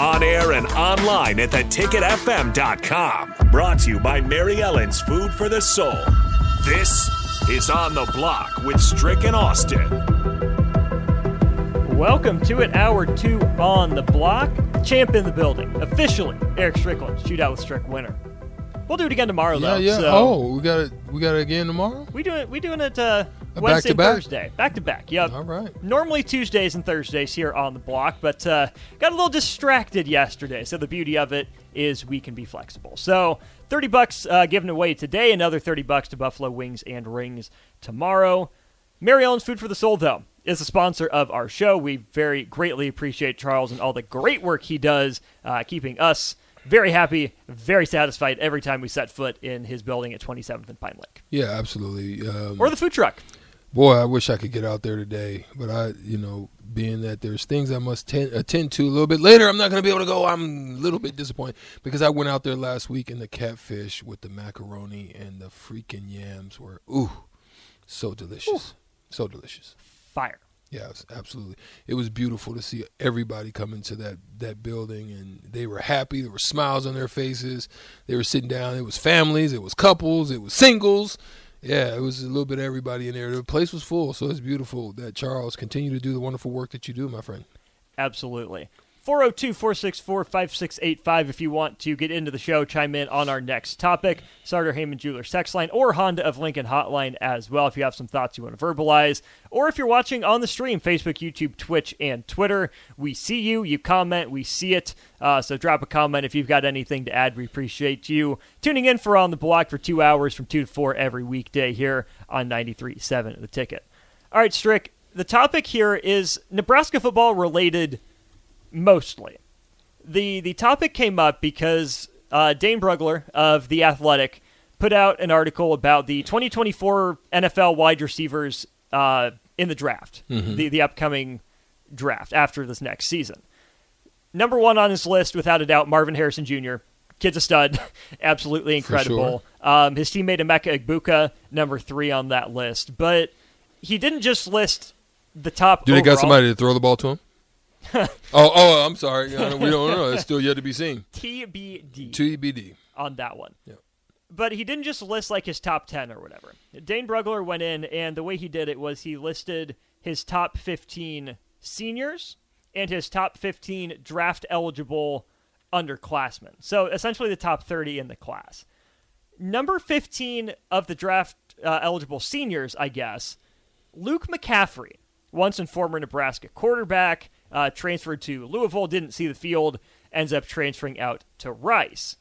On air and online at theticketfm.com. Brought to you by Mary Ellen's Food for the Soul. This is On the Block with Strick and Austin. Welcome to it, hour two on the block. Champ in the building. Officially, Eric Strickland, shootout with Strick winner. We'll do it again tomorrow, Yeah, though. yeah. so oh, we got it. We got it again tomorrow. we do it. We doing it uh, A Wednesday, and back-to-back? Thursday, back to back. Yep. All right. Normally Tuesdays and Thursdays here on the block, but uh, got a little distracted yesterday. So the beauty of it is we can be flexible. So thirty bucks uh, given away today, another thirty bucks to Buffalo Wings and Rings tomorrow. Mary Ellen's Food for the Soul, though, is a sponsor of our show. We very greatly appreciate Charles and all the great work he does, uh, keeping us very happy, very satisfied every time we set foot in his building at 27th and Pine Lake. Yeah, absolutely. Um, Or the food truck. Boy, I wish I could get out there today, but I, you know, being that there's things I must ten, attend to a little bit later, I'm not going to be able to go. I'm a little bit disappointed because I went out there last week and the catfish with the macaroni and the freaking yams were ooh, so delicious, so delicious. Fire. Was absolutely. It was beautiful to see everybody come into that that building, and they were happy. There were smiles on their faces. They were sitting down. It was families. It was couples. It was singles. Yeah, it was a little bit of everybody in there. The place was full, so it's beautiful that Charles continue to do the wonderful work that you do, my friend. Absolutely. 402 464 5685 if you want to get into the show, chime in on our next topic. Sartor Hamann Jeweler Sex Line or Honda of Lincoln Hotline as well if you have some thoughts you want to verbalize. Or if you're watching on the stream, Facebook, YouTube, Twitch, and Twitter. We see you, you comment, we see it. Uh, so drop a comment if you've got anything to add. We appreciate you tuning in for On the Block for two hours from 2 to 4 every weekday here on 93.7 The Ticket. All right, Strick, the topic here is Nebraska football related mostly. The the topic came up because uh, Dane Brugler of The Athletic put out an article about the 2024 NFL wide receivers uh, in the draft, the, the upcoming draft after this next season. Number one on his list, without a doubt, Marvin Harrison Jr. Kid's a stud, absolutely incredible. Um, his teammate Emeka Egbuka, number three on that list. But he didn't just list the top. Do they got somebody to throw the ball to him? oh, oh, I'm sorry. We don't know. It's still yet to be seen. TBD TBD. on that one. Yep. But he didn't just list like his top 10 or whatever. Dane Brugler went in, and the way he did it was he listed his top 15 seniors and his top 15 draft eligible underclassmen. So essentially the top 30 in the class. Number 15 of the draft uh, eligible seniors, I guess, Luke McCaffrey, once and former Nebraska quarterback, uh, transferred to Louisville, didn't see the field, ends up transferring out to Rice.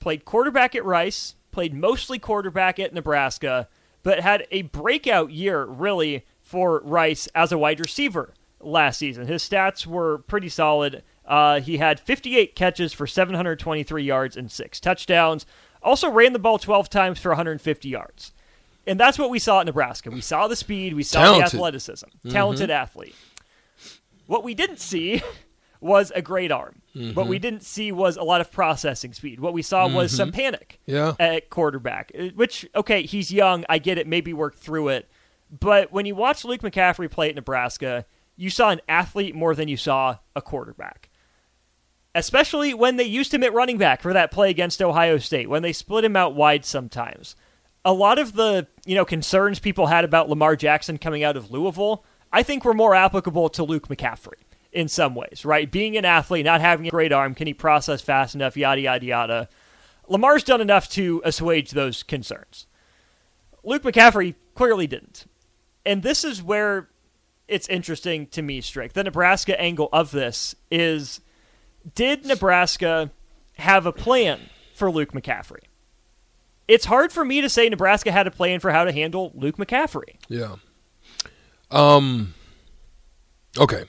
Played quarterback at Rice, played mostly quarterback at Nebraska, but had a breakout year, really, for Rice as a wide receiver last season. His stats were pretty solid. Uh, he had 58 catches for 723 yards and six touchdowns. Also ran the ball 12 times for 150 yards. And that's what we saw at Nebraska. We saw the speed, we saw Talented. the athleticism, talented athlete. What we didn't see was a great arm. What we didn't see was a lot of processing speed. What we saw was some panic Yeah. at quarterback, uh, which, okay, he's young. I get it. Maybe work through it. But when you watch Luke McCaffrey play at Nebraska, you saw an athlete more than you saw a quarterback. Especially when they used him at running back for that play against Ohio State, when they split him out wide sometimes. A lot of the, you know, concerns people had about Lamar Jackson coming out of Louisville, I think were more applicable to Luke McCaffrey in some ways, right? Being an athlete, not having a great arm, can he process fast enough, yada, yada, yada. Lamar's done enough to assuage those concerns. Luke McCaffrey clearly didn't. And this is where it's interesting to me, Strick. The Nebraska angle of this is did Nebraska have a plan for Luke McCaffrey? It's hard for me to say Nebraska had a plan for how to handle Luke McCaffrey. Yeah. Um. Okay.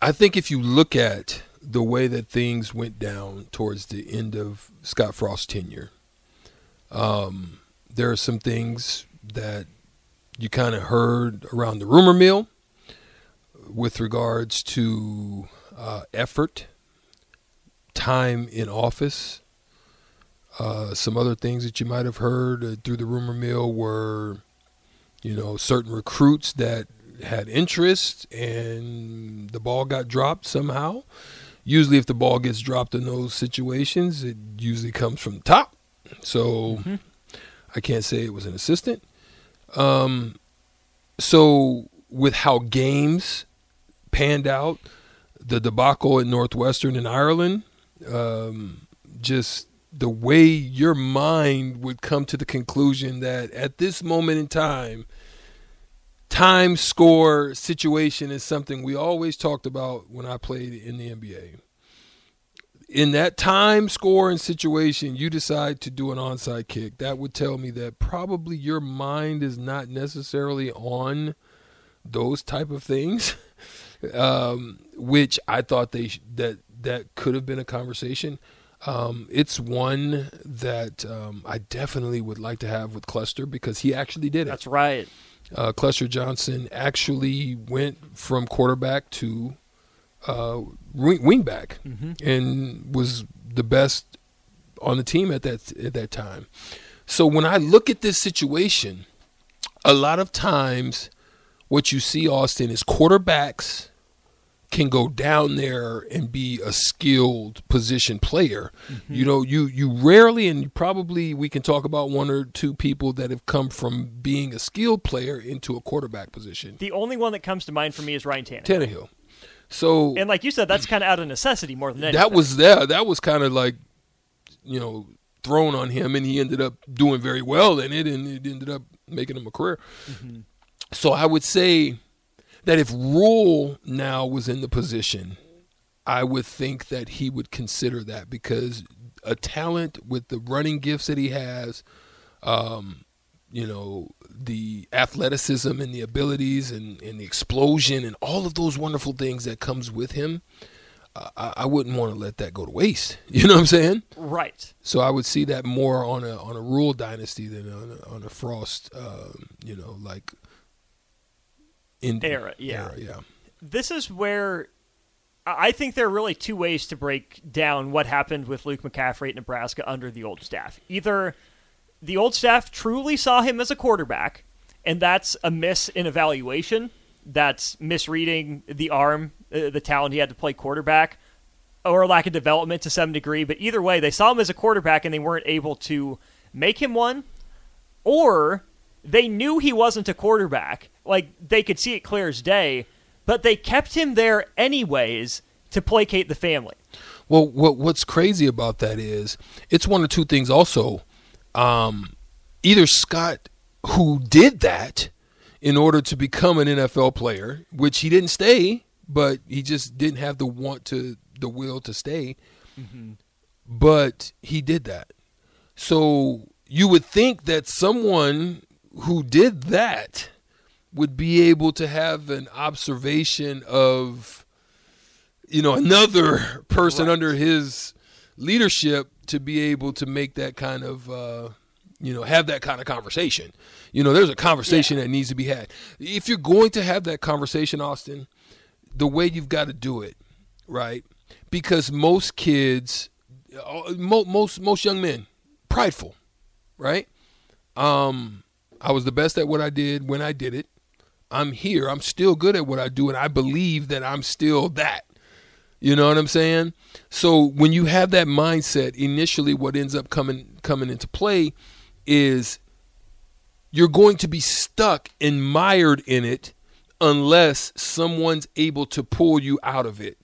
I think if you look at the way that things went down towards the end of Scott Frost's tenure, um, there are some things that you kind of heard around the rumor mill with regards to uh, effort, time in office. Uh, some other things that you might have heard uh, through the rumor mill were, you know, certain recruits that had interest and the ball got dropped somehow. Usually, if the ball gets dropped in those situations, it usually comes from the top. So I can't say it was an assistant. Um, so with how games panned out, the debacle at Northwestern in Ireland, um, just the way your mind would come to the conclusion that at this moment in time, time score situation is something we always talked about when I played in the NBA. In that time score and situation, you decide to do an onside kick. That would tell me that probably your mind is not necessarily on those type of things, um, which I thought they sh- that that could have been a conversation. Um, it's one that um, I definitely would like to have with Clester because he actually did it That's right. uh, Clester Johnson actually went from quarterback to uh, wing, wingback and was the best on the team at that at that time. So when I look at this situation, a lot of times what you see Austin is quarterbacks can go down there and be a skilled position player. Mm-hmm. You know, you you rarely and probably we can talk about one or two people that have come from being a skilled player into a quarterback position. The only one that comes to mind for me is Ryan Tannehill. Tannehill. So And like you said, that's kind of out of necessity more than anything. that was that that was kind of like you know thrown on him and he ended up doing very well in it and it ended up making him a career mm-hmm. so i would say that if Rhule now was in the position i would think that he would consider that because a talent with the running gifts that he has um, you know the athleticism and the abilities and, and the explosion and all of those wonderful things that comes with him I, I wouldn't want to let that go to waste. You know what I'm saying? right. So I would see that more on a on a Rhule dynasty than on a, on a Frost, um, you know, like in Era, yeah. era, yeah. this is where I I think there are really two ways to break down what happened with Luke McCaffrey at Nebraska under the old staff. Either the old staff truly saw him as a quarterback, and that's a miss in evaluation. That's misreading the arm, uh, the talent he had to play quarterback, or lack of development to some degree. But either way, they saw him as a quarterback and they weren't able to make him one, or they knew he wasn't a quarterback. Like they could see it clear as day, but they kept him there anyways to placate the family. Well, what what's crazy about that is it's one of two things. Also, um, either Scott, who did that in order to become an NFL player, which he didn't stay, but he just didn't have the want to, the will to stay. But he did that. So you would think that someone who did that would be able to have an observation of you know another person under his leadership to be able to make that kind of uh, you know have that kind of conversation you know there's a conversation that needs to be had if you're going to have that conversation austin the way you've got to do it right? Because most kids, uh, most most young men, prideful, right? Um, I was the best at what I did when I did it. I'm here. I'm still good at what I do, and I believe that I'm still that. You know what I'm saying? So when you have that mindset, initially, what ends up coming coming into play is you're going to be stuck and mired in it unless someone's able to pull you out of it.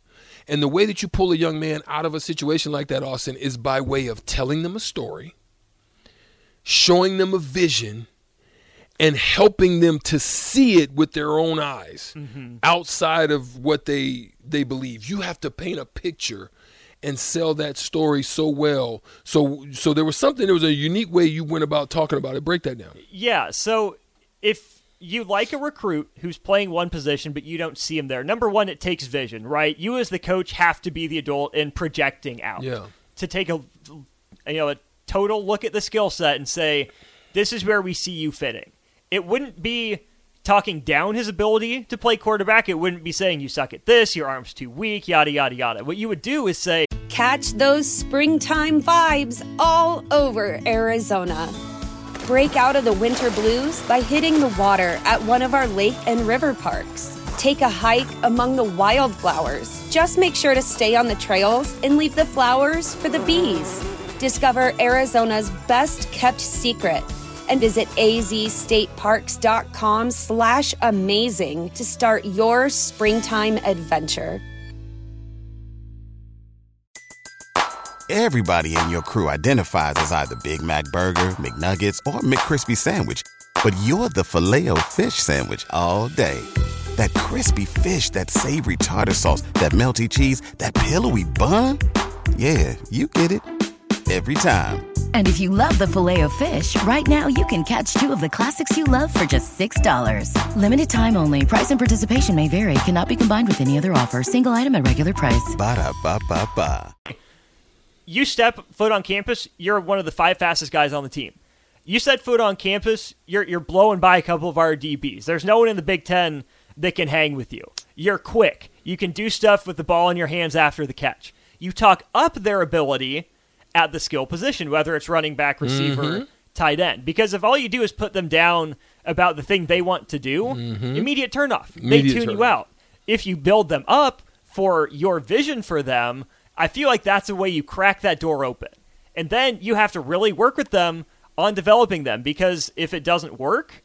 And the way that you pull a young man out of a situation like that, Austin, is by way of telling them a story, showing them a vision, and helping them to see it with their own eyes mm-hmm. outside of what they they believe. You have to paint a picture and sell that story so well. So so there was something there was a unique way you went about talking about it. Break that down. Yeah, so if you like a recruit who's playing one position but you don't see him there. Number 1 it takes vision, right? You as the coach have to be the adult in projecting out. Yeah. To take a you know a total look at the skill set and say this is where we see you fitting it wouldn't be talking down his ability to play quarterback. It wouldn't be saying you suck at this, your arm's too weak, yada, yada, yada. What you would do is say, Catch those springtime vibes all over Arizona. Break out of the winter blues by hitting the water at one of our lake and river parks. Take a hike among the wildflowers. Just make sure to stay on the trails and leave the flowers for the bees. Discover Arizona's best kept secret and visit azstateparks.com slash amazing to start your springtime adventure. Everybody in your crew identifies as either Big Mac Burger, McNuggets, or McCrispy Sandwich, but you're the filet fish Sandwich all day. That crispy fish, that savory tartar sauce, that melty cheese, that pillowy bun. Yeah, you get it every time. And if you love the filet of fish, right now you can catch two of the classics you love for just $6. Limited time only. Price and participation may vary. Cannot be combined with any other offer. Single item at regular price. Ba da ba ba ba. You step foot on campus, you're one of the five fastest guys on the team. You set foot on campus, you're you're blowing by a couple of our DBs. There's no one in the Big Ten that can hang with you. You're quick. You can do stuff with the ball in your hands after the catch. You talk up their ability at the skill position, whether it's running back, receiver, mm-hmm. tight end. Because if all you do is put them down about the thing they want to do, mm-hmm. immediate turnoff. Immediate they tune you out. If you build them up for your vision for them, I feel like that's the way you crack that door open. And then you have to really work with them on developing them because if it doesn't work,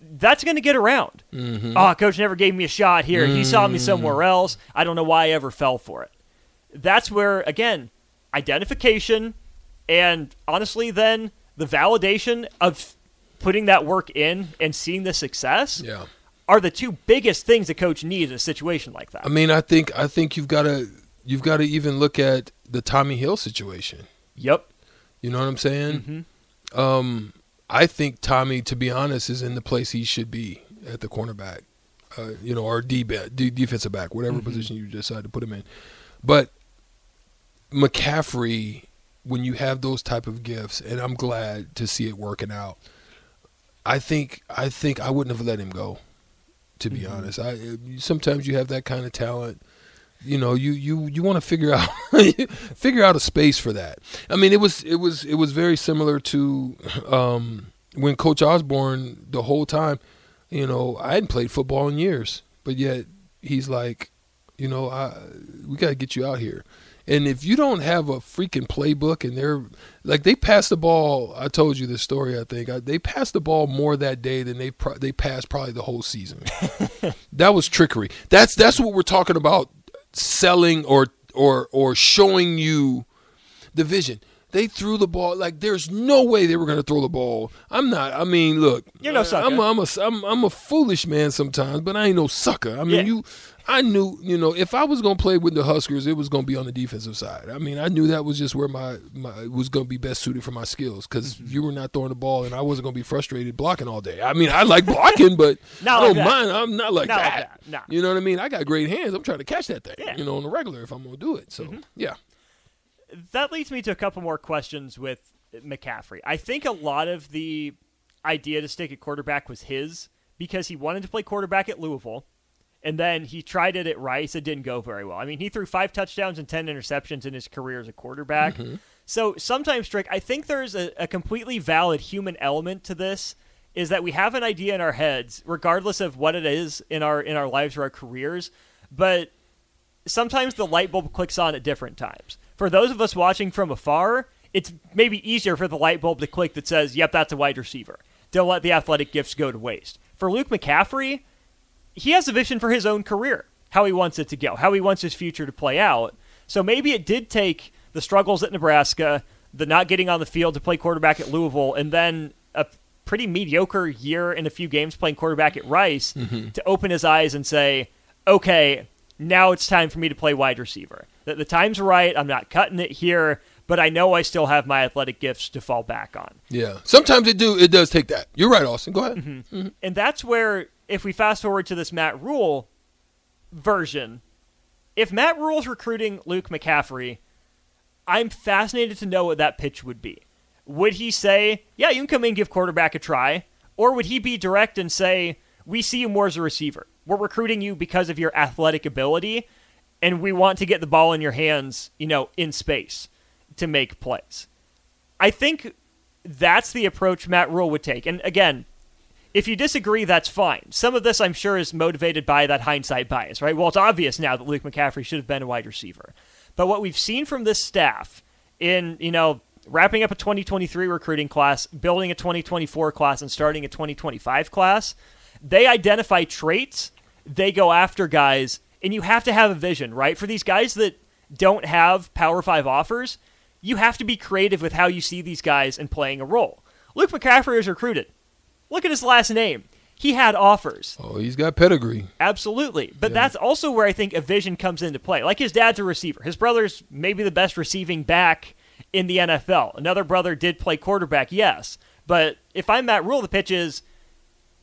that's going to get around. Mm-hmm. Oh, coach never gave me a shot here. He saw me somewhere mm. else. I don't know why I ever fell for it. That's where, again, identification and honestly then the validation of putting that work in and seeing the success yeah. are the two biggest things a coach needs in a situation like that. I mean, I think I think you've got to you've got to even look at the Tommy Hill situation. Yep. You know what I'm saying? Mm-hmm. Um, I think Tommy, to be honest, is in the place he should be at the cornerback. Uh, you know, or D, D defensive back, whatever mm-hmm. position you decide to put him in. But McCaffrey, when you have those type of gifts, and I'm glad to see it working out. I think I think I wouldn't have let him go. To be mm-hmm. honest, I sometimes you have that kind of talent. You know, you you you want to figure out figure out a space for that. I mean, it was it was it was very similar to um, when Coach Osborne the whole time. You know, I hadn't played football in years, but yet he's like, you know, I, we got to get you out here. And if you don't have a freaking playbook and they're like they passed the ball, I told you this story. I think they passed the ball more that day than they they passed probably the whole season. that was trickery. That's that's what we're talking about selling or or or showing you the vision. They threw the ball like there's no way they were going to throw the ball. I'm not. I mean, look, you're no sucker. I'm, I'm a I'm, I'm a foolish man sometimes, but I ain't no sucker. I mean, yeah. you I knew, you know, if I was going to play with the Huskers, it was going to be on the defensive side. I mean, I knew that was just where my, my was going to be best suited for my skills because mm-hmm. you were not throwing the ball and I wasn't going to be frustrated blocking all day. I mean, I like blocking, but I don't mind. I'm not like not that. Like that. No. You know what I mean? I got great hands. I'm trying to catch that thing, yeah. you know, on the regular if I'm going to do it. So, mm-hmm. yeah. That leads me to a couple more questions with McCaffrey. I think a lot of the idea to stick at quarterback was his because he wanted to play quarterback at Louisville And then he tried it at Rice. It didn't go very well. I mean, he threw five touchdowns and 10 interceptions in his career as a quarterback. Mm-hmm. So sometimes, Drake, I think there's a, a completely valid human element to this is that we have an idea in our heads, regardless of what it is in our in our lives or our careers, but sometimes the light bulb clicks on at different times. For those of us watching from afar, it's maybe easier for the light bulb to click that says, "Yep, that's a wide receiver." Don't let the athletic gifts go to waste. For Luke McCaffrey, he has a vision for his own career, how he wants it to go, how he wants his future to play out. So maybe it did take the struggles at Nebraska, the not getting on the field to play quarterback at Louisville, and then a pretty mediocre year in a few games playing quarterback at Rice mm-hmm. to open his eyes and say, okay, now it's time for me to play wide receiver. The, the time's right. I'm not cutting it here, but I know I still have my athletic gifts to fall back on. Yeah. Sometimes it do it does take that. You're right, Austin. Go ahead. Mm-hmm. And that's where, if we fast forward to this Matt Rhule version, if Matt Rhule's recruiting Luke McCaffrey, I'm fascinated to know what that pitch would be. Would he say, yeah, you can come in and give quarterback a try? Or would he be direct and say, we see you more as a receiver. We're recruiting you because of your athletic ability, and we want to get the ball in your hands, you know, in space to make plays. I think that's the approach Matt Rhule would take. And again, if you disagree, that's fine. Some of this, I'm sure, is motivated by that hindsight bias, right? Well, it's obvious now that Luke McCaffrey should have been a wide receiver. But what we've seen from this staff in, you know, wrapping up a 2023 recruiting class, building a 2024 class, and starting a 2025 class, they identify traits, they go after guys, and you have to have a vision, right? For these guys that don't have Power 5 offers, you have to be creative with how you see these guys and playing a role. Luke McCaffrey was recruited. Look at his last name. He had offers. Oh, he's got pedigree. Absolutely. But that's also where I think a vision comes into play. Like his dad's a receiver. His brother's maybe the best receiving back in the NFL. Another brother did play quarterback, yes. But if I'm Matt Rhule, the pitch is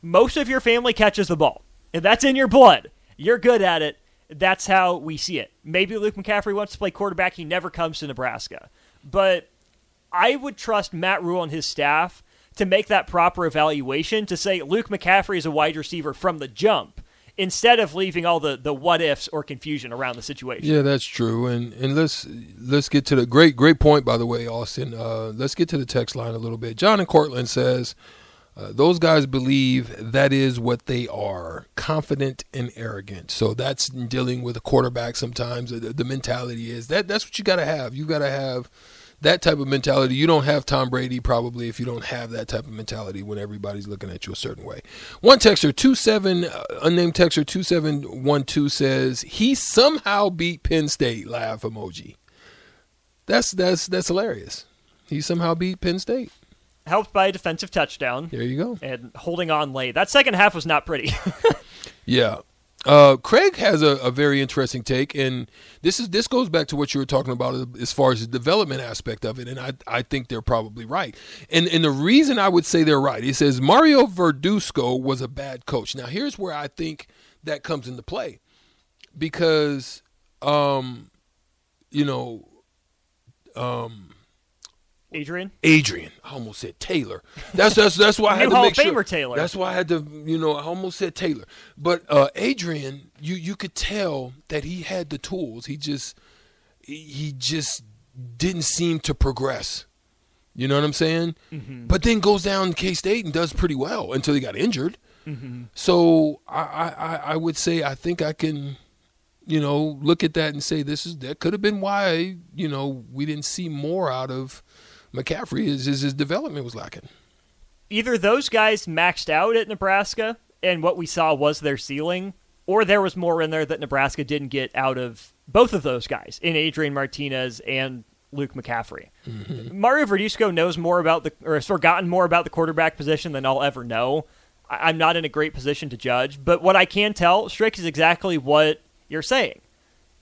most of your family catches the ball. If that's in your blood, you're good at it. That's how we see it. Maybe Luke McCaffrey wants to play quarterback. He never comes to Nebraska. But I would trust Matt Rhule and his staff to make that proper evaluation to say Luke McCaffrey is a wide receiver from the jump instead of leaving all the, the what ifs or confusion around the situation. Yeah, that's true. And and let's let's get to the great great point by the way, Austin. Uh, let's get to the text line a little bit. John and Cortland says. Uh, those guys believe that is what they are confident and arrogant. So that's dealing with a quarterback sometimes. The, the mentality is that that's what you got to have. You got to have that type of mentality. You don't have Tom Brady probably if you don't have that type of mentality when everybody's looking at you a certain way. One texter, two seven uh, unnamed texter two seven one two says he somehow beat Penn State. Laugh emoji. That's that's that's hilarious. He somehow beat Penn State. Helped by a defensive touchdown There you go. and holding on late. That second half was not pretty. Yeah. Uh, Craig has a, a very interesting take, and this is this goes back to what you were talking about as far as the development aspect of it, and I I think they're probably right. And and the reason I would say they're right, he says Mario Verduzco was a bad coach. Now here's where I think that comes into play, because um, you know, um, Adrian? Adrian. I almost said Taylor. That's that's that's why I had to Hall make of sure. Famer Taylor. That's why I had to, you know, I almost said Taylor. But uh, Adrian, you you could tell that he had the tools. He just he just didn't seem to progress. You know what I'm saying? Mm-hmm. But then goes down K State and does pretty well until he got injured. Mm-hmm. So I, I I- I would say I think I can, you know, look at that and say this is that could have been why you know we didn't see more out of McCaffrey is, is his development was lacking. Either those guys maxed out at Nebraska and what we saw was their ceiling, or there was more in there that Nebraska didn't get out of both of those guys in Adrian Martinez and Luke McCaffrey. Mm-hmm. Mario Verduzco knows more about the, or has forgotten more about the quarterback position than I'll ever know. I- I'm not in a great position to judge, but what I can tell, Strick, is exactly what you're saying.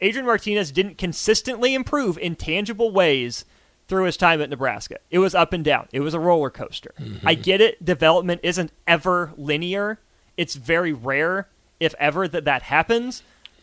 Adrian Martinez didn't consistently improve in tangible ways through his time at Nebraska. It was up and down. It was a roller coaster. I get it. Development isn't ever linear. It's very rare, if ever, that that happens.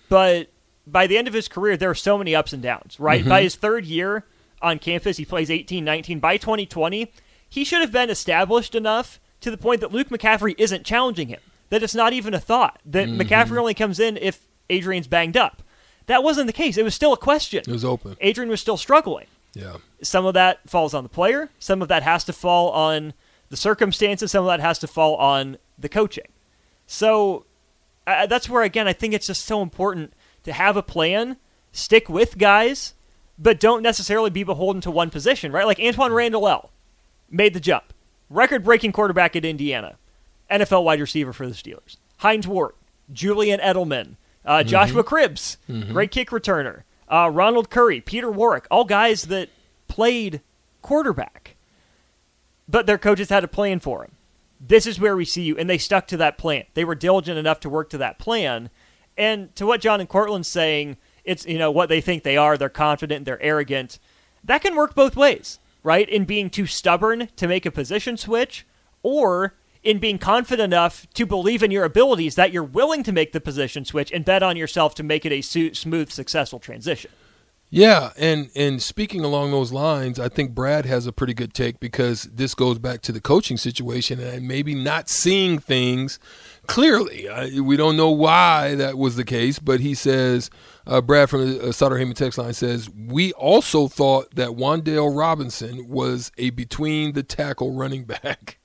But by the end of his career, there are so many ups and downs, right? By his third year on campus, he plays 18, 19. By 2020, he should have been established enough to the point that Luke McCaffrey isn't challenging him. that it's not even a thought that Mm-hmm. McCaffrey only comes in if Adrian's banged up. That wasn't the case. It was still a question. It was open. Adrian was still struggling. Yeah. Some of that falls on the player. Some of that has to fall on the circumstances. Some of that has to fall on the coaching. So uh, that's where, again, I think it's just so important to have a plan, stick with guys, but don't necessarily be beholden to one position, right? Like Antwaan Randle El. made the jump. Record breaking quarterback at Indiana, NFL wide receiver for the Steelers. Hines Ward, Julian Edelman, uh, Joshua Cribbs, great kick returner. Uh, Ronald Curry, Peter Warrick, all guys that played quarterback. But their coaches had a plan for him. This is where we see you. And they stuck to that plan. They were diligent enough to work to that plan. And to what John and Cortland's saying, it's you know what they think they are. They're confident. They're arrogant. That can work both ways, right? In being too stubborn to make a position switch, or in being confident enough to believe in your abilities that you're willing to make the position switch and bet on yourself to make it a su- smooth, successful transition. Yeah, and and speaking along those lines, I think Brad has a pretty good take because this goes back to the coaching situation and maybe not seeing things clearly. I, we don't know why that was the case, but he says uh, Brad from the uh, Sartor Hamann text line says we also thought that Wan'Dale Robinson was a between the tackle running back.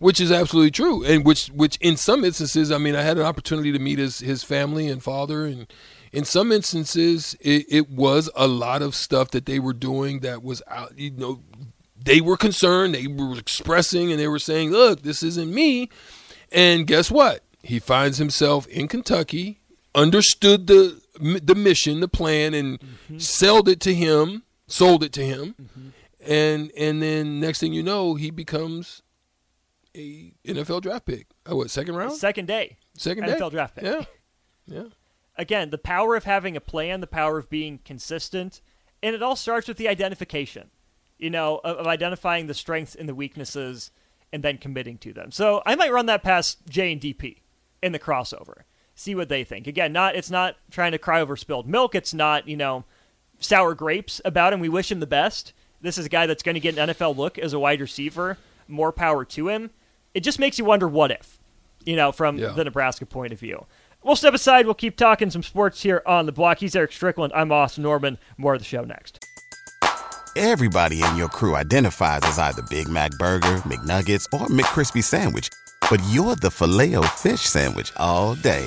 Which is absolutely true, and which, which in some instances, I mean, I had an opportunity to meet his his family and father, and in some instances, it, it was a lot of stuff that they were doing that was out. You know, they were concerned, they were expressing, and they were saying, "Look, this isn't me." And guess what? He finds himself in Kentucky, understood the the mission, the plan, and mm-hmm. sold it to him, sold it to him, mm-hmm. and and then next thing you know, he becomes a NFL draft pick. Oh, what second round? Second day, Second day? NFL draft pick. Yeah, yeah. again, the power of having a plan, the power of being consistent, and it all starts with the identification, you know, of, of identifying the strengths and the weaknesses and then committing to them. So I might run that past J and DP in the crossover, see what they think. Again, not it's not trying to cry over spilled milk. It's not you know sour grapes about him. We wish him the best. This is a guy that's going to get an NFL look as a wide receiver. More power to him. It just makes you wonder what if, you know, from Yeah. the Nebraska point of view. We'll step aside. We'll keep talking some sports here on the block. He's Eric Strickland. I'm Austin Norman. More of the show next. Everybody in your crew identifies as either Big Mac Burger, McNuggets, or McCrispy Sandwich. But you're the filet fish Sandwich all day.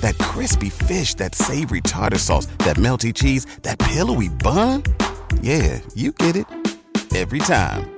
That crispy fish, that savory tartar sauce, that melty cheese, that pillowy bun. Yeah, you get it. Every time.